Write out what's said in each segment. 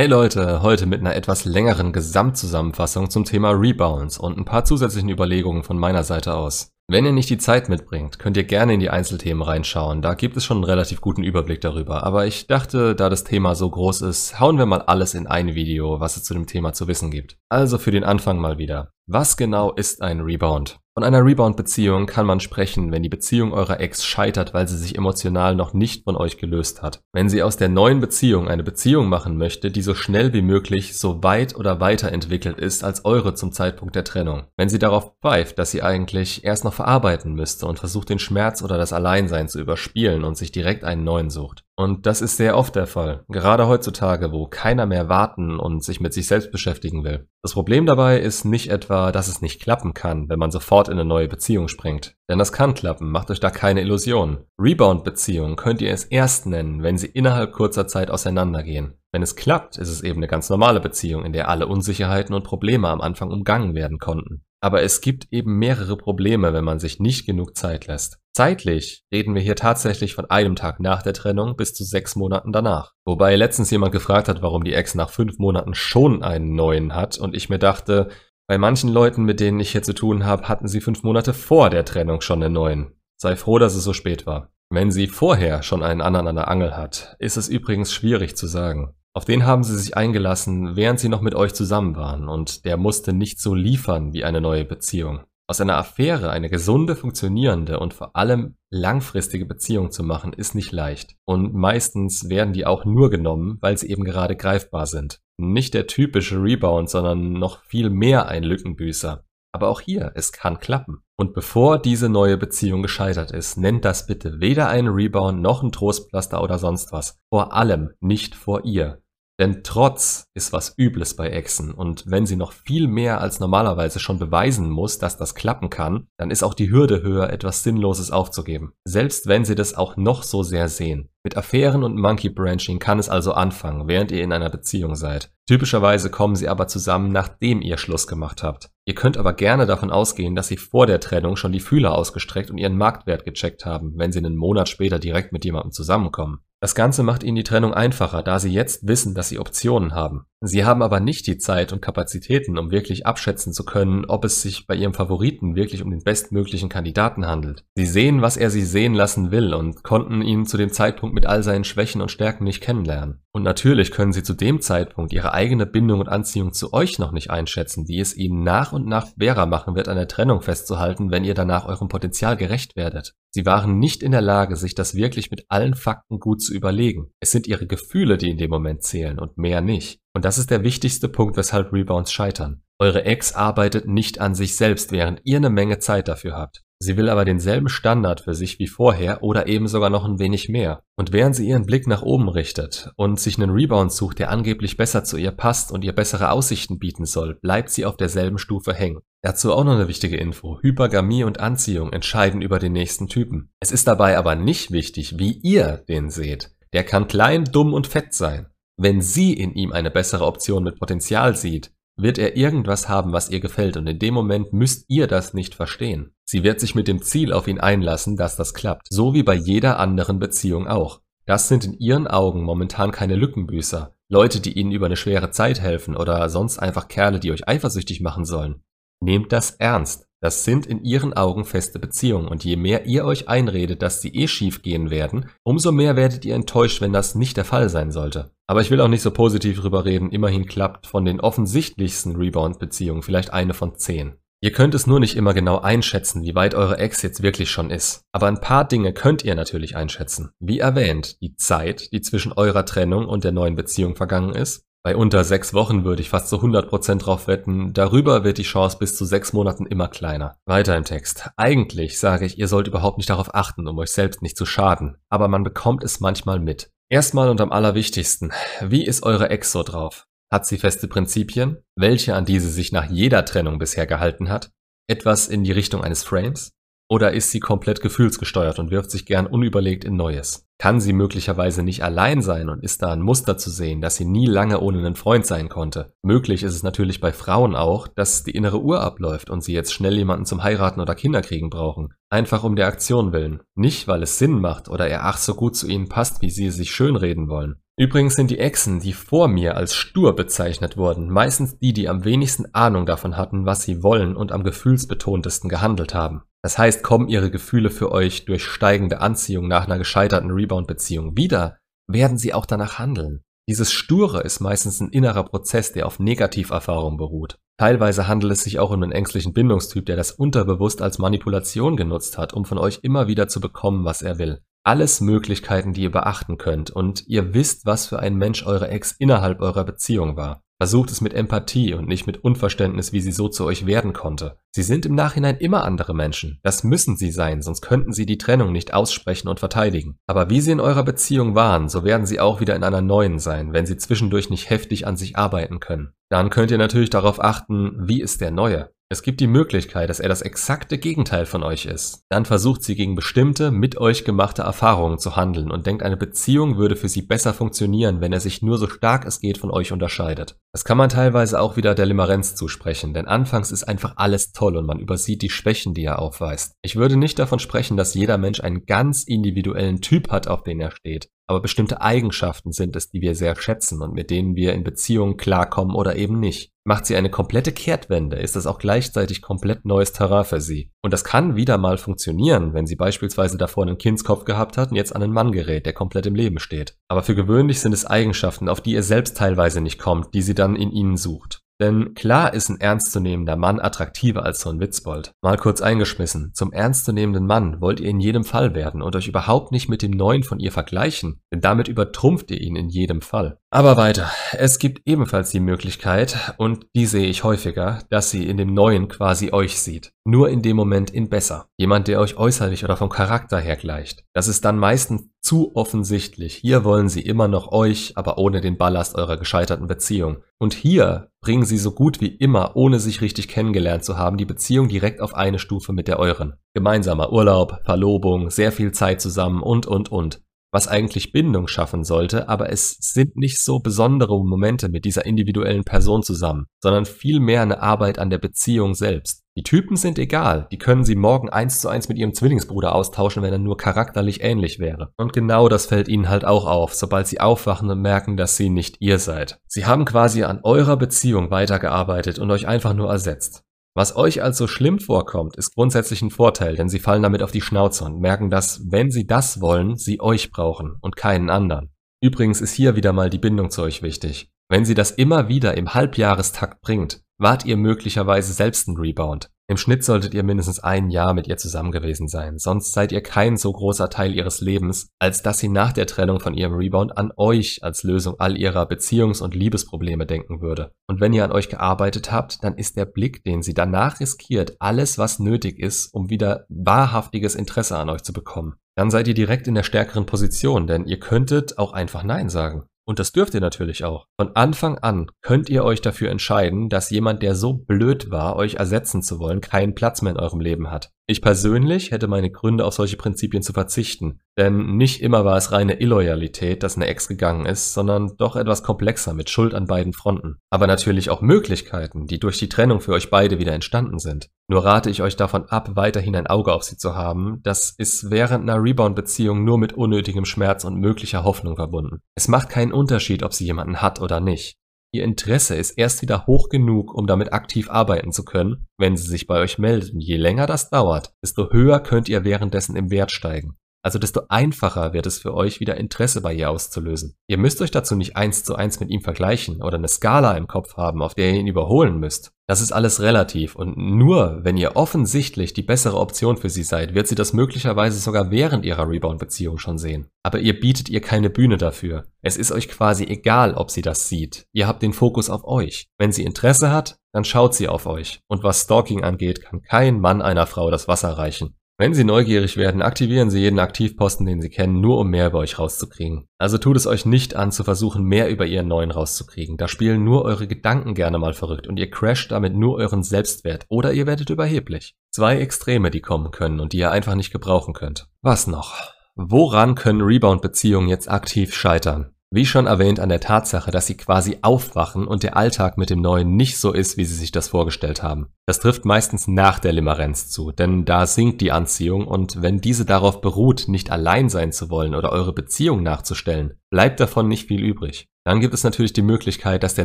Hey Leute, heute mit einer etwas längeren Gesamtzusammenfassung zum Thema Rebounds und ein paar zusätzlichen Überlegungen von meiner Seite aus. Wenn ihr nicht die Zeit mitbringt, könnt ihr gerne in die Einzelthemen reinschauen, da gibt es schon einen relativ guten Überblick darüber, aber ich dachte, da das Thema so groß ist, hauen wir mal alles in ein Video, was es zu dem Thema zu wissen gibt. Also für den Anfang mal wieder. Was genau ist ein Rebound? Von einer Rebound-Beziehung kann man sprechen, wenn die Beziehung eurer Ex scheitert, weil sie sich emotional noch nicht von euch gelöst hat. Wenn sie aus der neuen Beziehung eine Beziehung machen möchte, die so schnell wie möglich so weit oder weiterentwickelt ist als eure zum Zeitpunkt der Trennung. Wenn sie darauf pfeift, dass sie eigentlich erst noch verarbeiten müsste und versucht den Schmerz oder das Alleinsein zu überspielen und sich direkt einen neuen sucht. Und das ist sehr oft der Fall, gerade heutzutage, wo keiner mehr warten und sich mit sich selbst beschäftigen will. Das Problem dabei ist nicht etwa, dass es nicht klappen kann, wenn man sofort in eine neue Beziehung springt. Denn das kann klappen, macht euch da keine Illusionen. Rebound-Beziehungen könnt ihr es erst nennen, wenn sie innerhalb kurzer Zeit auseinandergehen. Wenn es klappt, ist es eben eine ganz normale Beziehung, in der alle Unsicherheiten und Probleme am Anfang umgangen werden konnten. Aber es gibt eben mehrere Probleme, wenn man sich nicht genug Zeit lässt. Zeitlich reden wir hier tatsächlich von einem Tag nach der Trennung bis zu sechs Monaten danach. Wobei letztens jemand gefragt hat, warum die Ex nach fünf Monaten schon einen neuen hat und ich mir dachte, bei manchen Leuten, mit denen ich hier zu tun habe, hatten sie fünf Monate vor der Trennung schon einen neuen. Sei froh, dass es so spät war. Wenn sie vorher schon einen anderen an der Angel hat, ist es übrigens schwierig zu sagen. Auf den haben sie sich eingelassen, während sie noch mit euch zusammen waren, und der musste nicht so liefern wie eine neue Beziehung. Aus einer Affäre eine gesunde, funktionierende und vor allem langfristige Beziehung zu machen, ist nicht leicht. Und meistens werden die auch nur genommen, weil sie eben gerade greifbar sind. Nicht der typische Rebound, sondern noch viel mehr ein Lückenbüßer. Aber auch hier, es kann klappen. Und bevor diese neue Beziehung gescheitert ist, nennt das bitte weder einen Rebound noch ein Trostpflaster oder sonst was. Vor allem nicht vor ihr. Denn Trotz ist was Übles bei Exen und wenn sie noch viel mehr als normalerweise schon beweisen muss, dass das klappen kann, dann ist auch die Hürde höher, etwas Sinnloses aufzugeben. Selbst wenn sie das auch noch so sehr sehen. Mit Affären und Monkey Branching kann es also anfangen, während ihr in einer Beziehung seid. Typischerweise kommen sie aber zusammen, nachdem ihr Schluss gemacht habt. Ihr könnt aber gerne davon ausgehen, dass sie vor der Trennung schon die Fühler ausgestreckt und ihren Marktwert gecheckt haben, wenn sie einen Monat später direkt mit jemandem zusammenkommen. Das Ganze macht ihnen die Trennung einfacher, da sie jetzt wissen, dass sie Optionen haben. Sie haben aber nicht die Zeit und Kapazitäten, um wirklich abschätzen zu können, ob es sich bei ihrem Favoriten wirklich um den bestmöglichen Kandidaten handelt. Sie sehen, was er sie sehen lassen will und konnten ihn zu dem Zeitpunkt mit all seinen Schwächen und Stärken nicht kennenlernen. Und natürlich können sie zu dem Zeitpunkt ihre eigene Bindung und Anziehung zu euch noch nicht einschätzen, die es ihnen nach und nach schwerer machen wird, an der Trennung festzuhalten, wenn ihr danach eurem Potenzial gerecht werdet. Sie waren nicht in der Lage, sich das wirklich mit allen Fakten gut zu überlegen. Es sind ihre Gefühle, die in dem Moment zählen und mehr nicht. Und das ist der wichtigste Punkt, weshalb Rebounds scheitern. Eure Ex arbeitet nicht an sich selbst, während ihr eine Menge Zeit dafür habt. Sie will aber denselben Standard für sich wie vorher oder eben sogar noch ein wenig mehr. Und während sie ihren Blick nach oben richtet und sich einen Rebound sucht, der angeblich besser zu ihr passt und ihr bessere Aussichten bieten soll, bleibt sie auf derselben Stufe hängen. Dazu auch noch eine wichtige Info. Hypergamie und Anziehung entscheiden über den nächsten Typen. Es ist dabei aber nicht wichtig, wie ihr den seht. Der kann klein, dumm und fett sein. Wenn sie in ihm eine bessere Option mit Potenzial sieht, wird er irgendwas haben, was ihr gefällt und in dem Moment müsst ihr das nicht verstehen. Sie wird sich mit dem Ziel auf ihn einlassen, dass das klappt, so wie bei jeder anderen Beziehung auch. Das sind in ihren Augen momentan keine Lückenbüßer, Leute, die ihnen über eine schwere Zeit helfen oder sonst einfach Kerle, die euch eifersüchtig machen sollen. Nehmt das ernst. Das sind in ihren Augen feste Beziehungen und je mehr ihr euch einredet, dass sie eh schief gehen werden, umso mehr werdet ihr enttäuscht, wenn das nicht der Fall sein sollte. Aber ich will auch nicht so positiv drüber reden, immerhin klappt von den offensichtlichsten Rebound-Beziehungen vielleicht eine von zehn. Ihr könnt es nur nicht immer genau einschätzen, wie weit eure Ex jetzt wirklich schon ist. Aber ein paar Dinge könnt ihr natürlich einschätzen. Wie erwähnt, die Zeit, die zwischen eurer Trennung und der neuen Beziehung vergangen ist, bei unter sechs Wochen würde ich fast zu 100% drauf wetten, darüber wird die Chance bis zu sechs Monaten immer kleiner. Weiter im Text. Eigentlich sage ich, ihr sollt überhaupt nicht darauf achten, um euch selbst nicht zu schaden, aber man bekommt es manchmal mit. Erstmal und am allerwichtigsten, wie ist eure Ex so drauf? Hat sie feste Prinzipien, welche an diese sich nach jeder Trennung bisher gehalten hat? Etwas in die Richtung eines Frames? Oder ist sie komplett gefühlsgesteuert und wirft sich gern unüberlegt in Neues? Kann sie möglicherweise nicht allein sein und ist da ein Muster zu sehen, dass sie nie lange ohne einen Freund sein konnte? Möglich ist es natürlich bei Frauen auch, dass die innere Uhr abläuft und sie jetzt schnell jemanden zum Heiraten oder Kinderkriegen brauchen. Einfach um der Aktion willen. Nicht, weil es Sinn macht oder er ach so gut zu ihnen passt, wie sie es sich schönreden wollen. Übrigens sind die Exen, die vor mir als stur bezeichnet wurden, meistens die, die am wenigsten Ahnung davon hatten, was sie wollen und am gefühlsbetontesten gehandelt haben. Das heißt, kommen ihre Gefühle für euch durch steigende Anziehung nach einer gescheiterten Rebound-Beziehung wieder, werden sie auch danach handeln. Dieses Sture ist meistens ein innerer Prozess, der auf Negativerfahrung beruht. Teilweise handelt es sich auch um einen ängstlichen Bindungstyp, der das unterbewusst als Manipulation genutzt hat, um von euch immer wieder zu bekommen, was er will alles Möglichkeiten, die ihr beachten könnt und ihr wisst, was für ein Mensch eure Ex innerhalb eurer Beziehung war. Versucht es mit Empathie und nicht mit Unverständnis, wie sie so zu euch werden konnte. Sie sind im Nachhinein immer andere Menschen. Das müssen sie sein, sonst könnten sie die Trennung nicht aussprechen und verteidigen. Aber wie sie in eurer Beziehung waren, so werden sie auch wieder in einer neuen sein, wenn sie zwischendurch nicht heftig an sich arbeiten können. Dann könnt ihr natürlich darauf achten, wie ist der Neue. Es gibt die Möglichkeit, dass er das exakte Gegenteil von euch ist. Dann versucht sie gegen bestimmte, mit euch gemachte Erfahrungen zu handeln und denkt, eine Beziehung würde für sie besser funktionieren, wenn er sich nur so stark es geht von euch unterscheidet. Das kann man teilweise auch wieder der Limerenz zusprechen, denn anfangs ist einfach alles toll und man übersieht die Schwächen, die er aufweist. Ich würde nicht davon sprechen, dass jeder Mensch einen ganz individuellen Typ hat, auf den er steht aber bestimmte Eigenschaften sind es, die wir sehr schätzen und mit denen wir in Beziehungen klarkommen oder eben nicht. Macht sie eine komplette Kehrtwende, ist das auch gleichzeitig komplett neues Terrain für sie. Und das kann wieder mal funktionieren, wenn sie beispielsweise davor einen Kindskopf gehabt hat und jetzt an einen Mann gerät, der komplett im Leben steht. Aber für gewöhnlich sind es Eigenschaften, auf die ihr selbst teilweise nicht kommt, die sie dann in ihnen sucht. Denn klar ist ein ernstzunehmender Mann attraktiver als so ein Witzbold. Mal kurz eingeschmissen. Zum ernstzunehmenden Mann wollt ihr in jedem Fall werden und euch überhaupt nicht mit dem Neuen von ihr vergleichen, denn damit übertrumpft ihr ihn in jedem Fall. Aber weiter. Es gibt ebenfalls die Möglichkeit, und die sehe ich häufiger, dass sie in dem Neuen quasi euch sieht. Nur in dem Moment in besser. Jemand, der euch äußerlich oder vom Charakter her gleicht. Das ist dann meistens zu offensichtlich. Hier wollen sie immer noch euch, aber ohne den Ballast eurer gescheiterten Beziehung. Und hier bringen sie so gut wie immer, ohne sich richtig kennengelernt zu haben, die Beziehung direkt auf eine Stufe mit der euren. Gemeinsamer Urlaub, Verlobung, sehr viel Zeit zusammen und, und, und was eigentlich Bindung schaffen sollte, aber es sind nicht so besondere Momente mit dieser individuellen Person zusammen, sondern vielmehr eine Arbeit an der Beziehung selbst. Die Typen sind egal, die können sie morgen eins zu eins mit ihrem Zwillingsbruder austauschen, wenn er nur charakterlich ähnlich wäre. Und genau das fällt ihnen halt auch auf, sobald sie aufwachen und merken, dass sie nicht ihr seid. Sie haben quasi an eurer Beziehung weitergearbeitet und euch einfach nur ersetzt. Was euch als so schlimm vorkommt, ist grundsätzlich ein Vorteil, denn sie fallen damit auf die Schnauze und merken, dass, wenn sie das wollen, sie euch brauchen und keinen anderen. Übrigens ist hier wieder mal die Bindung zu euch wichtig. Wenn sie das immer wieder im Halbjahrestakt bringt, wart ihr möglicherweise selbst ein Rebound. Im Schnitt solltet ihr mindestens ein Jahr mit ihr zusammen gewesen sein, sonst seid ihr kein so großer Teil ihres Lebens, als dass sie nach der Trennung von ihrem Rebound an euch als Lösung all ihrer Beziehungs- und Liebesprobleme denken würde. Und wenn ihr an euch gearbeitet habt, dann ist der Blick, den sie danach riskiert, alles, was nötig ist, um wieder wahrhaftiges Interesse an euch zu bekommen. Dann seid ihr direkt in der stärkeren Position, denn ihr könntet auch einfach Nein sagen. Und das dürft ihr natürlich auch. Von Anfang an könnt ihr euch dafür entscheiden, dass jemand, der so blöd war, euch ersetzen zu wollen, keinen Platz mehr in eurem Leben hat. Ich persönlich hätte meine Gründe, auf solche Prinzipien zu verzichten. Denn nicht immer war es reine Illoyalität, dass eine Ex gegangen ist, sondern doch etwas komplexer mit Schuld an beiden Fronten. Aber natürlich auch Möglichkeiten, die durch die Trennung für euch beide wieder entstanden sind. Nur rate ich euch davon ab, weiterhin ein Auge auf sie zu haben. Das ist während einer Rebound-Beziehung nur mit unnötigem Schmerz und möglicher Hoffnung verbunden. Es macht keinen Unterschied, ob sie jemanden hat oder nicht. Ihr Interesse ist erst wieder hoch genug, um damit aktiv arbeiten zu können, wenn sie sich bei euch meldet. Und je länger das dauert, desto höher könnt ihr währenddessen im Wert steigen. Also desto einfacher wird es für euch wieder Interesse bei ihr auszulösen. Ihr müsst euch dazu nicht eins zu eins mit ihm vergleichen oder eine Skala im Kopf haben, auf der ihr ihn überholen müsst. Das ist alles relativ und nur wenn ihr offensichtlich die bessere Option für sie seid, wird sie das möglicherweise sogar während ihrer Rebound-Beziehung schon sehen. Aber ihr bietet ihr keine Bühne dafür. Es ist euch quasi egal, ob sie das sieht. Ihr habt den Fokus auf euch. Wenn sie Interesse hat, dann schaut sie auf euch. Und was Stalking angeht, kann kein Mann einer Frau das Wasser reichen. Wenn Sie neugierig werden, aktivieren Sie jeden Aktivposten, den Sie kennen, nur um mehr über euch rauszukriegen. Also tut es euch nicht an, zu versuchen, mehr über Ihren neuen rauszukriegen. Da spielen nur eure Gedanken gerne mal verrückt und ihr crasht damit nur euren Selbstwert oder ihr werdet überheblich. Zwei Extreme, die kommen können und die ihr einfach nicht gebrauchen könnt. Was noch? Woran können Rebound-Beziehungen jetzt aktiv scheitern? Wie schon erwähnt an der Tatsache, dass sie quasi aufwachen und der Alltag mit dem Neuen nicht so ist, wie sie sich das vorgestellt haben. Das trifft meistens nach der Limerenz zu, denn da sinkt die Anziehung und wenn diese darauf beruht, nicht allein sein zu wollen oder eure Beziehung nachzustellen, bleibt davon nicht viel übrig. Dann gibt es natürlich die Möglichkeit, dass der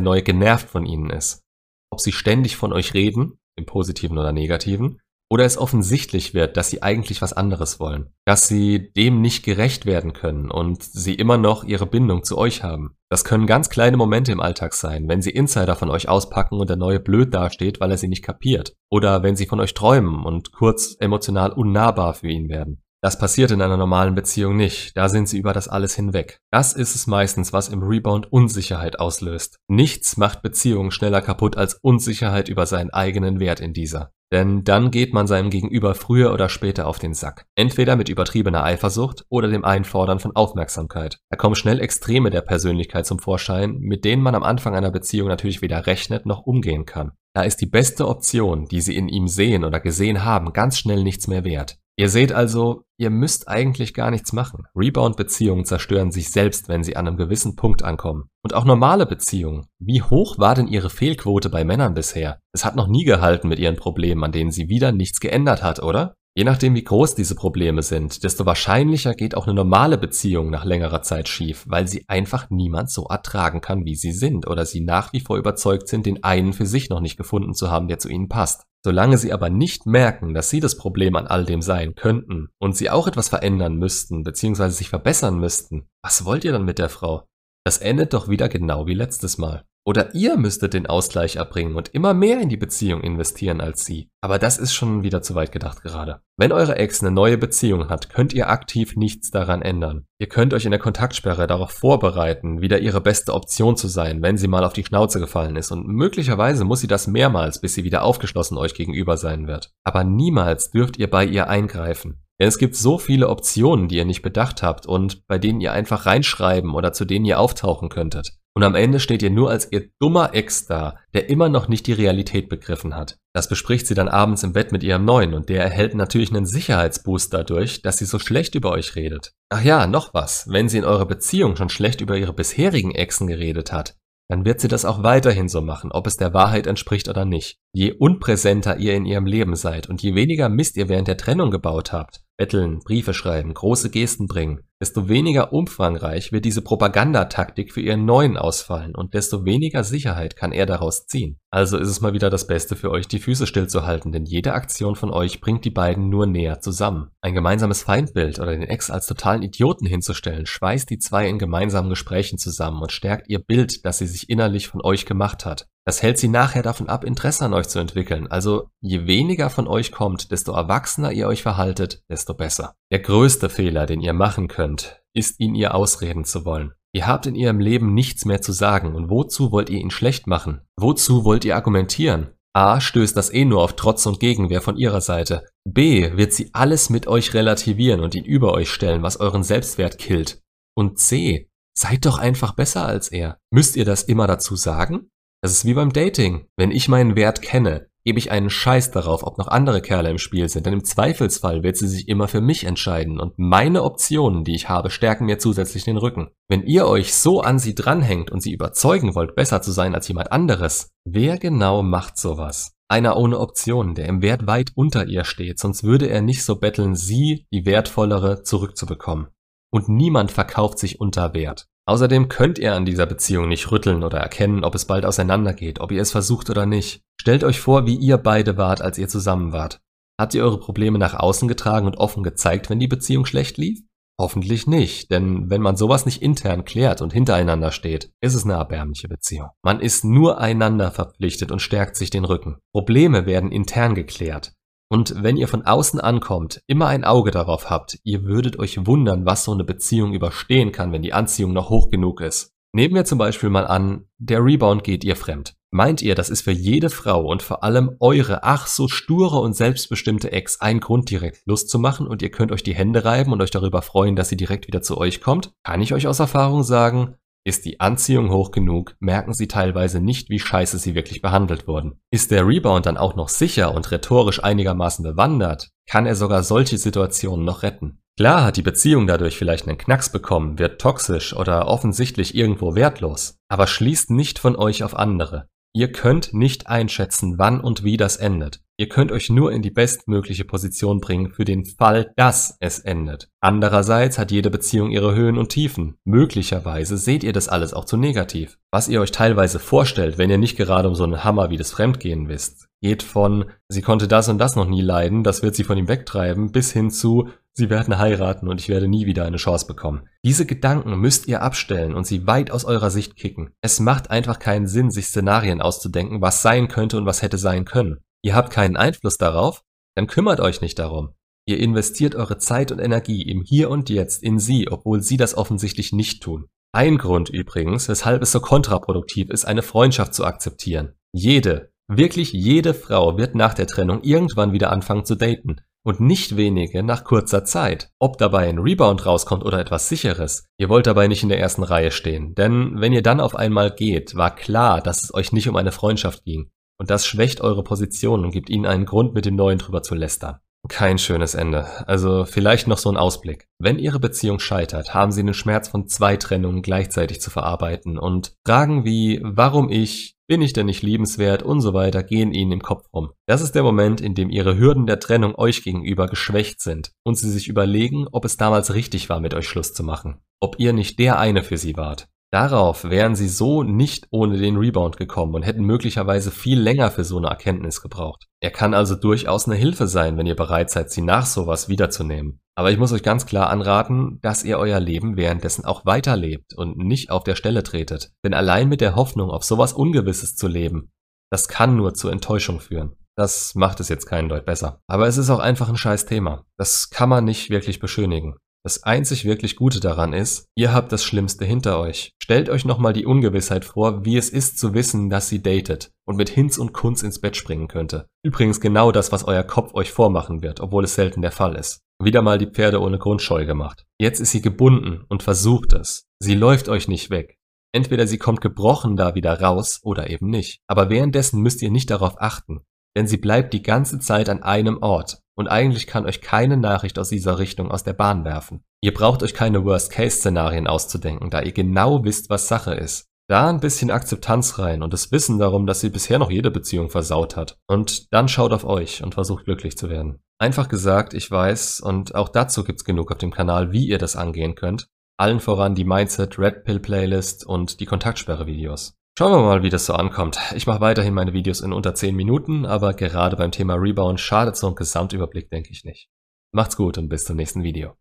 Neue genervt von ihnen ist. Ob sie ständig von euch reden, im positiven oder negativen, oder es offensichtlich wird, dass sie eigentlich was anderes wollen, dass sie dem nicht gerecht werden können und sie immer noch ihre Bindung zu euch haben. Das können ganz kleine Momente im Alltag sein, wenn sie Insider von euch auspacken und der neue blöd dasteht, weil er sie nicht kapiert. Oder wenn sie von euch träumen und kurz emotional unnahbar für ihn werden. Das passiert in einer normalen Beziehung nicht, da sind sie über das alles hinweg. Das ist es meistens, was im Rebound Unsicherheit auslöst. Nichts macht Beziehungen schneller kaputt als Unsicherheit über seinen eigenen Wert in dieser. Denn dann geht man seinem Gegenüber früher oder später auf den Sack. Entweder mit übertriebener Eifersucht oder dem Einfordern von Aufmerksamkeit. Da kommen schnell Extreme der Persönlichkeit zum Vorschein, mit denen man am Anfang einer Beziehung natürlich weder rechnet noch umgehen kann. Da ist die beste Option, die sie in ihm sehen oder gesehen haben, ganz schnell nichts mehr wert. Ihr seht also, ihr müsst eigentlich gar nichts machen. Rebound-Beziehungen zerstören sich selbst, wenn sie an einem gewissen Punkt ankommen. Und auch normale Beziehungen. Wie hoch war denn ihre Fehlquote bei Männern bisher? Es hat noch nie gehalten mit ihren Problemen, an denen sie wieder nichts geändert hat, oder? Je nachdem, wie groß diese Probleme sind, desto wahrscheinlicher geht auch eine normale Beziehung nach längerer Zeit schief, weil sie einfach niemand so ertragen kann, wie sie sind, oder sie nach wie vor überzeugt sind, den einen für sich noch nicht gefunden zu haben, der zu ihnen passt. Solange sie aber nicht merken, dass sie das Problem an all dem sein könnten und sie auch etwas verändern müssten, beziehungsweise sich verbessern müssten, was wollt ihr dann mit der Frau? Das endet doch wieder genau wie letztes Mal. Oder ihr müsstet den Ausgleich erbringen und immer mehr in die Beziehung investieren als sie. Aber das ist schon wieder zu weit gedacht gerade. Wenn eure Ex eine neue Beziehung hat, könnt ihr aktiv nichts daran ändern. Ihr könnt euch in der Kontaktsperre darauf vorbereiten, wieder ihre beste Option zu sein, wenn sie mal auf die Schnauze gefallen ist. Und möglicherweise muss sie das mehrmals, bis sie wieder aufgeschlossen euch gegenüber sein wird. Aber niemals dürft ihr bei ihr eingreifen. Denn es gibt so viele Optionen, die ihr nicht bedacht habt und bei denen ihr einfach reinschreiben oder zu denen ihr auftauchen könntet. Und am Ende steht ihr nur als ihr dummer Ex da, der immer noch nicht die Realität begriffen hat. Das bespricht sie dann abends im Bett mit ihrem Neuen und der erhält natürlich einen Sicherheitsboost dadurch, dass sie so schlecht über euch redet. Ach ja, noch was. Wenn sie in eurer Beziehung schon schlecht über ihre bisherigen Exen geredet hat, dann wird sie das auch weiterhin so machen, ob es der Wahrheit entspricht oder nicht. Je unpräsenter ihr in ihrem Leben seid und je weniger Mist ihr während der Trennung gebaut habt, betteln, Briefe schreiben, große Gesten bringen, desto weniger umfangreich wird diese Propagandataktik für ihren neuen ausfallen und desto weniger Sicherheit kann er daraus ziehen. Also ist es mal wieder das Beste für euch, die Füße stillzuhalten, denn jede Aktion von euch bringt die beiden nur näher zusammen. Ein gemeinsames Feindbild oder den Ex als totalen Idioten hinzustellen, schweißt die zwei in gemeinsamen Gesprächen zusammen und stärkt ihr Bild, das sie sich innerlich von euch gemacht hat. Das hält sie nachher davon ab, Interesse an euch zu entwickeln. Also je weniger von euch kommt, desto erwachsener ihr euch verhaltet, desto besser. Der größte Fehler, den ihr machen könnt, ist ihn ihr ausreden zu wollen. Ihr habt in ihrem Leben nichts mehr zu sagen und wozu wollt ihr ihn schlecht machen? Wozu wollt ihr argumentieren? A. Stößt das eh nur auf Trotz und Gegenwehr von ihrer Seite. B. Wird sie alles mit euch relativieren und ihn über euch stellen, was euren Selbstwert killt. Und C. Seid doch einfach besser als er. Müsst ihr das immer dazu sagen? Das ist wie beim Dating. Wenn ich meinen Wert kenne, gebe ich einen Scheiß darauf, ob noch andere Kerle im Spiel sind, denn im Zweifelsfall wird sie sich immer für mich entscheiden und meine Optionen, die ich habe, stärken mir zusätzlich den Rücken. Wenn ihr euch so an sie dranhängt und sie überzeugen wollt, besser zu sein als jemand anderes, wer genau macht sowas? Einer ohne Optionen, der im Wert weit unter ihr steht, sonst würde er nicht so betteln, sie, die wertvollere, zurückzubekommen. Und niemand verkauft sich unter Wert. Außerdem könnt ihr an dieser Beziehung nicht rütteln oder erkennen, ob es bald auseinandergeht, ob ihr es versucht oder nicht. Stellt euch vor, wie ihr beide wart, als ihr zusammen wart. Habt ihr eure Probleme nach außen getragen und offen gezeigt, wenn die Beziehung schlecht lief? Hoffentlich nicht, denn wenn man sowas nicht intern klärt und hintereinander steht, ist es eine erbärmliche Beziehung. Man ist nur einander verpflichtet und stärkt sich den Rücken. Probleme werden intern geklärt. Und wenn ihr von außen ankommt, immer ein Auge darauf habt, ihr würdet euch wundern, was so eine Beziehung überstehen kann, wenn die Anziehung noch hoch genug ist. Nehmen wir zum Beispiel mal an, der Rebound geht ihr fremd. Meint ihr, das ist für jede Frau und vor allem eure ach so sture und selbstbestimmte Ex ein Grund, direkt Lust zu machen und ihr könnt euch die Hände reiben und euch darüber freuen, dass sie direkt wieder zu euch kommt? Kann ich euch aus Erfahrung sagen, ist die Anziehung hoch genug, merken sie teilweise nicht, wie scheiße sie wirklich behandelt wurden. Ist der Rebound dann auch noch sicher und rhetorisch einigermaßen bewandert, kann er sogar solche Situationen noch retten. Klar hat die Beziehung dadurch vielleicht einen Knacks bekommen, wird toxisch oder offensichtlich irgendwo wertlos, aber schließt nicht von euch auf andere. Ihr könnt nicht einschätzen, wann und wie das endet. Ihr könnt euch nur in die bestmögliche Position bringen für den Fall, dass es endet. Andererseits hat jede Beziehung ihre Höhen und Tiefen. Möglicherweise seht ihr das alles auch zu negativ. Was ihr euch teilweise vorstellt, wenn ihr nicht gerade um so einen Hammer wie das Fremdgehen wisst, geht von, sie konnte das und das noch nie leiden, das wird sie von ihm wegtreiben, bis hin zu, Sie werden heiraten und ich werde nie wieder eine Chance bekommen. Diese Gedanken müsst ihr abstellen und sie weit aus eurer Sicht kicken. Es macht einfach keinen Sinn, sich Szenarien auszudenken, was sein könnte und was hätte sein können. Ihr habt keinen Einfluss darauf? Dann kümmert euch nicht darum. Ihr investiert eure Zeit und Energie im Hier und Jetzt in sie, obwohl sie das offensichtlich nicht tun. Ein Grund übrigens, weshalb es so kontraproduktiv ist, eine Freundschaft zu akzeptieren. Jede, wirklich jede Frau wird nach der Trennung irgendwann wieder anfangen zu daten und nicht wenige nach kurzer Zeit. Ob dabei ein Rebound rauskommt oder etwas sicheres, ihr wollt dabei nicht in der ersten Reihe stehen, denn wenn ihr dann auf einmal geht, war klar, dass es euch nicht um eine Freundschaft ging. Und das schwächt eure Position und gibt ihnen einen Grund, mit dem Neuen drüber zu lästern. Kein schönes Ende. Also vielleicht noch so ein Ausblick. Wenn Ihre Beziehung scheitert, haben Sie den Schmerz von zwei Trennungen gleichzeitig zu verarbeiten und Fragen wie warum ich, bin ich denn nicht liebenswert und so weiter gehen ihnen im Kopf rum. Das ist der Moment, in dem ihre Hürden der Trennung euch gegenüber geschwächt sind und sie sich überlegen, ob es damals richtig war, mit euch Schluss zu machen. Ob ihr nicht der eine für sie wart. Darauf wären sie so nicht ohne den Rebound gekommen und hätten möglicherweise viel länger für so eine Erkenntnis gebraucht. Er kann also durchaus eine Hilfe sein, wenn ihr bereit seid, sie nach sowas wiederzunehmen. Aber ich muss euch ganz klar anraten, dass ihr euer Leben währenddessen auch weiterlebt und nicht auf der Stelle tretet. Denn allein mit der Hoffnung, auf sowas Ungewisses zu leben, das kann nur zu Enttäuschung führen. Das macht es jetzt keinen Deut besser. Aber es ist auch einfach ein scheiß Thema. Das kann man nicht wirklich beschönigen. Das einzig wirklich Gute daran ist, ihr habt das Schlimmste hinter euch. Stellt euch nochmal die Ungewissheit vor, wie es ist zu wissen, dass sie datet und mit Hinz und Kunz ins Bett springen könnte. Übrigens genau das, was euer Kopf euch vormachen wird, obwohl es selten der Fall ist. Wieder mal die Pferde ohne Grundscheu gemacht. Jetzt ist sie gebunden und versucht es. Sie läuft euch nicht weg. Entweder sie kommt gebrochen da wieder raus oder eben nicht. Aber währenddessen müsst ihr nicht darauf achten, denn sie bleibt die ganze Zeit an einem Ort und eigentlich kann euch keine Nachricht aus dieser Richtung aus der Bahn werfen. Ihr braucht euch keine Worst-Case-Szenarien auszudenken, da ihr genau wisst, was Sache ist. Da ein bisschen Akzeptanz rein und das Wissen darum, dass sie bisher noch jede Beziehung versaut hat. Und dann schaut auf euch und versucht glücklich zu werden. Einfach gesagt, ich weiß, und auch dazu gibt's genug auf dem Kanal, wie ihr das angehen könnt. Allen voran die Mindset Red Pill Playlist und die Kontaktsperre Videos. Schauen wir mal, wie das so ankommt. Ich mache weiterhin meine Videos in unter 10 Minuten, aber gerade beim Thema Rebound schadet so ein Gesamtüberblick, denke ich nicht. Macht's gut und bis zum nächsten Video.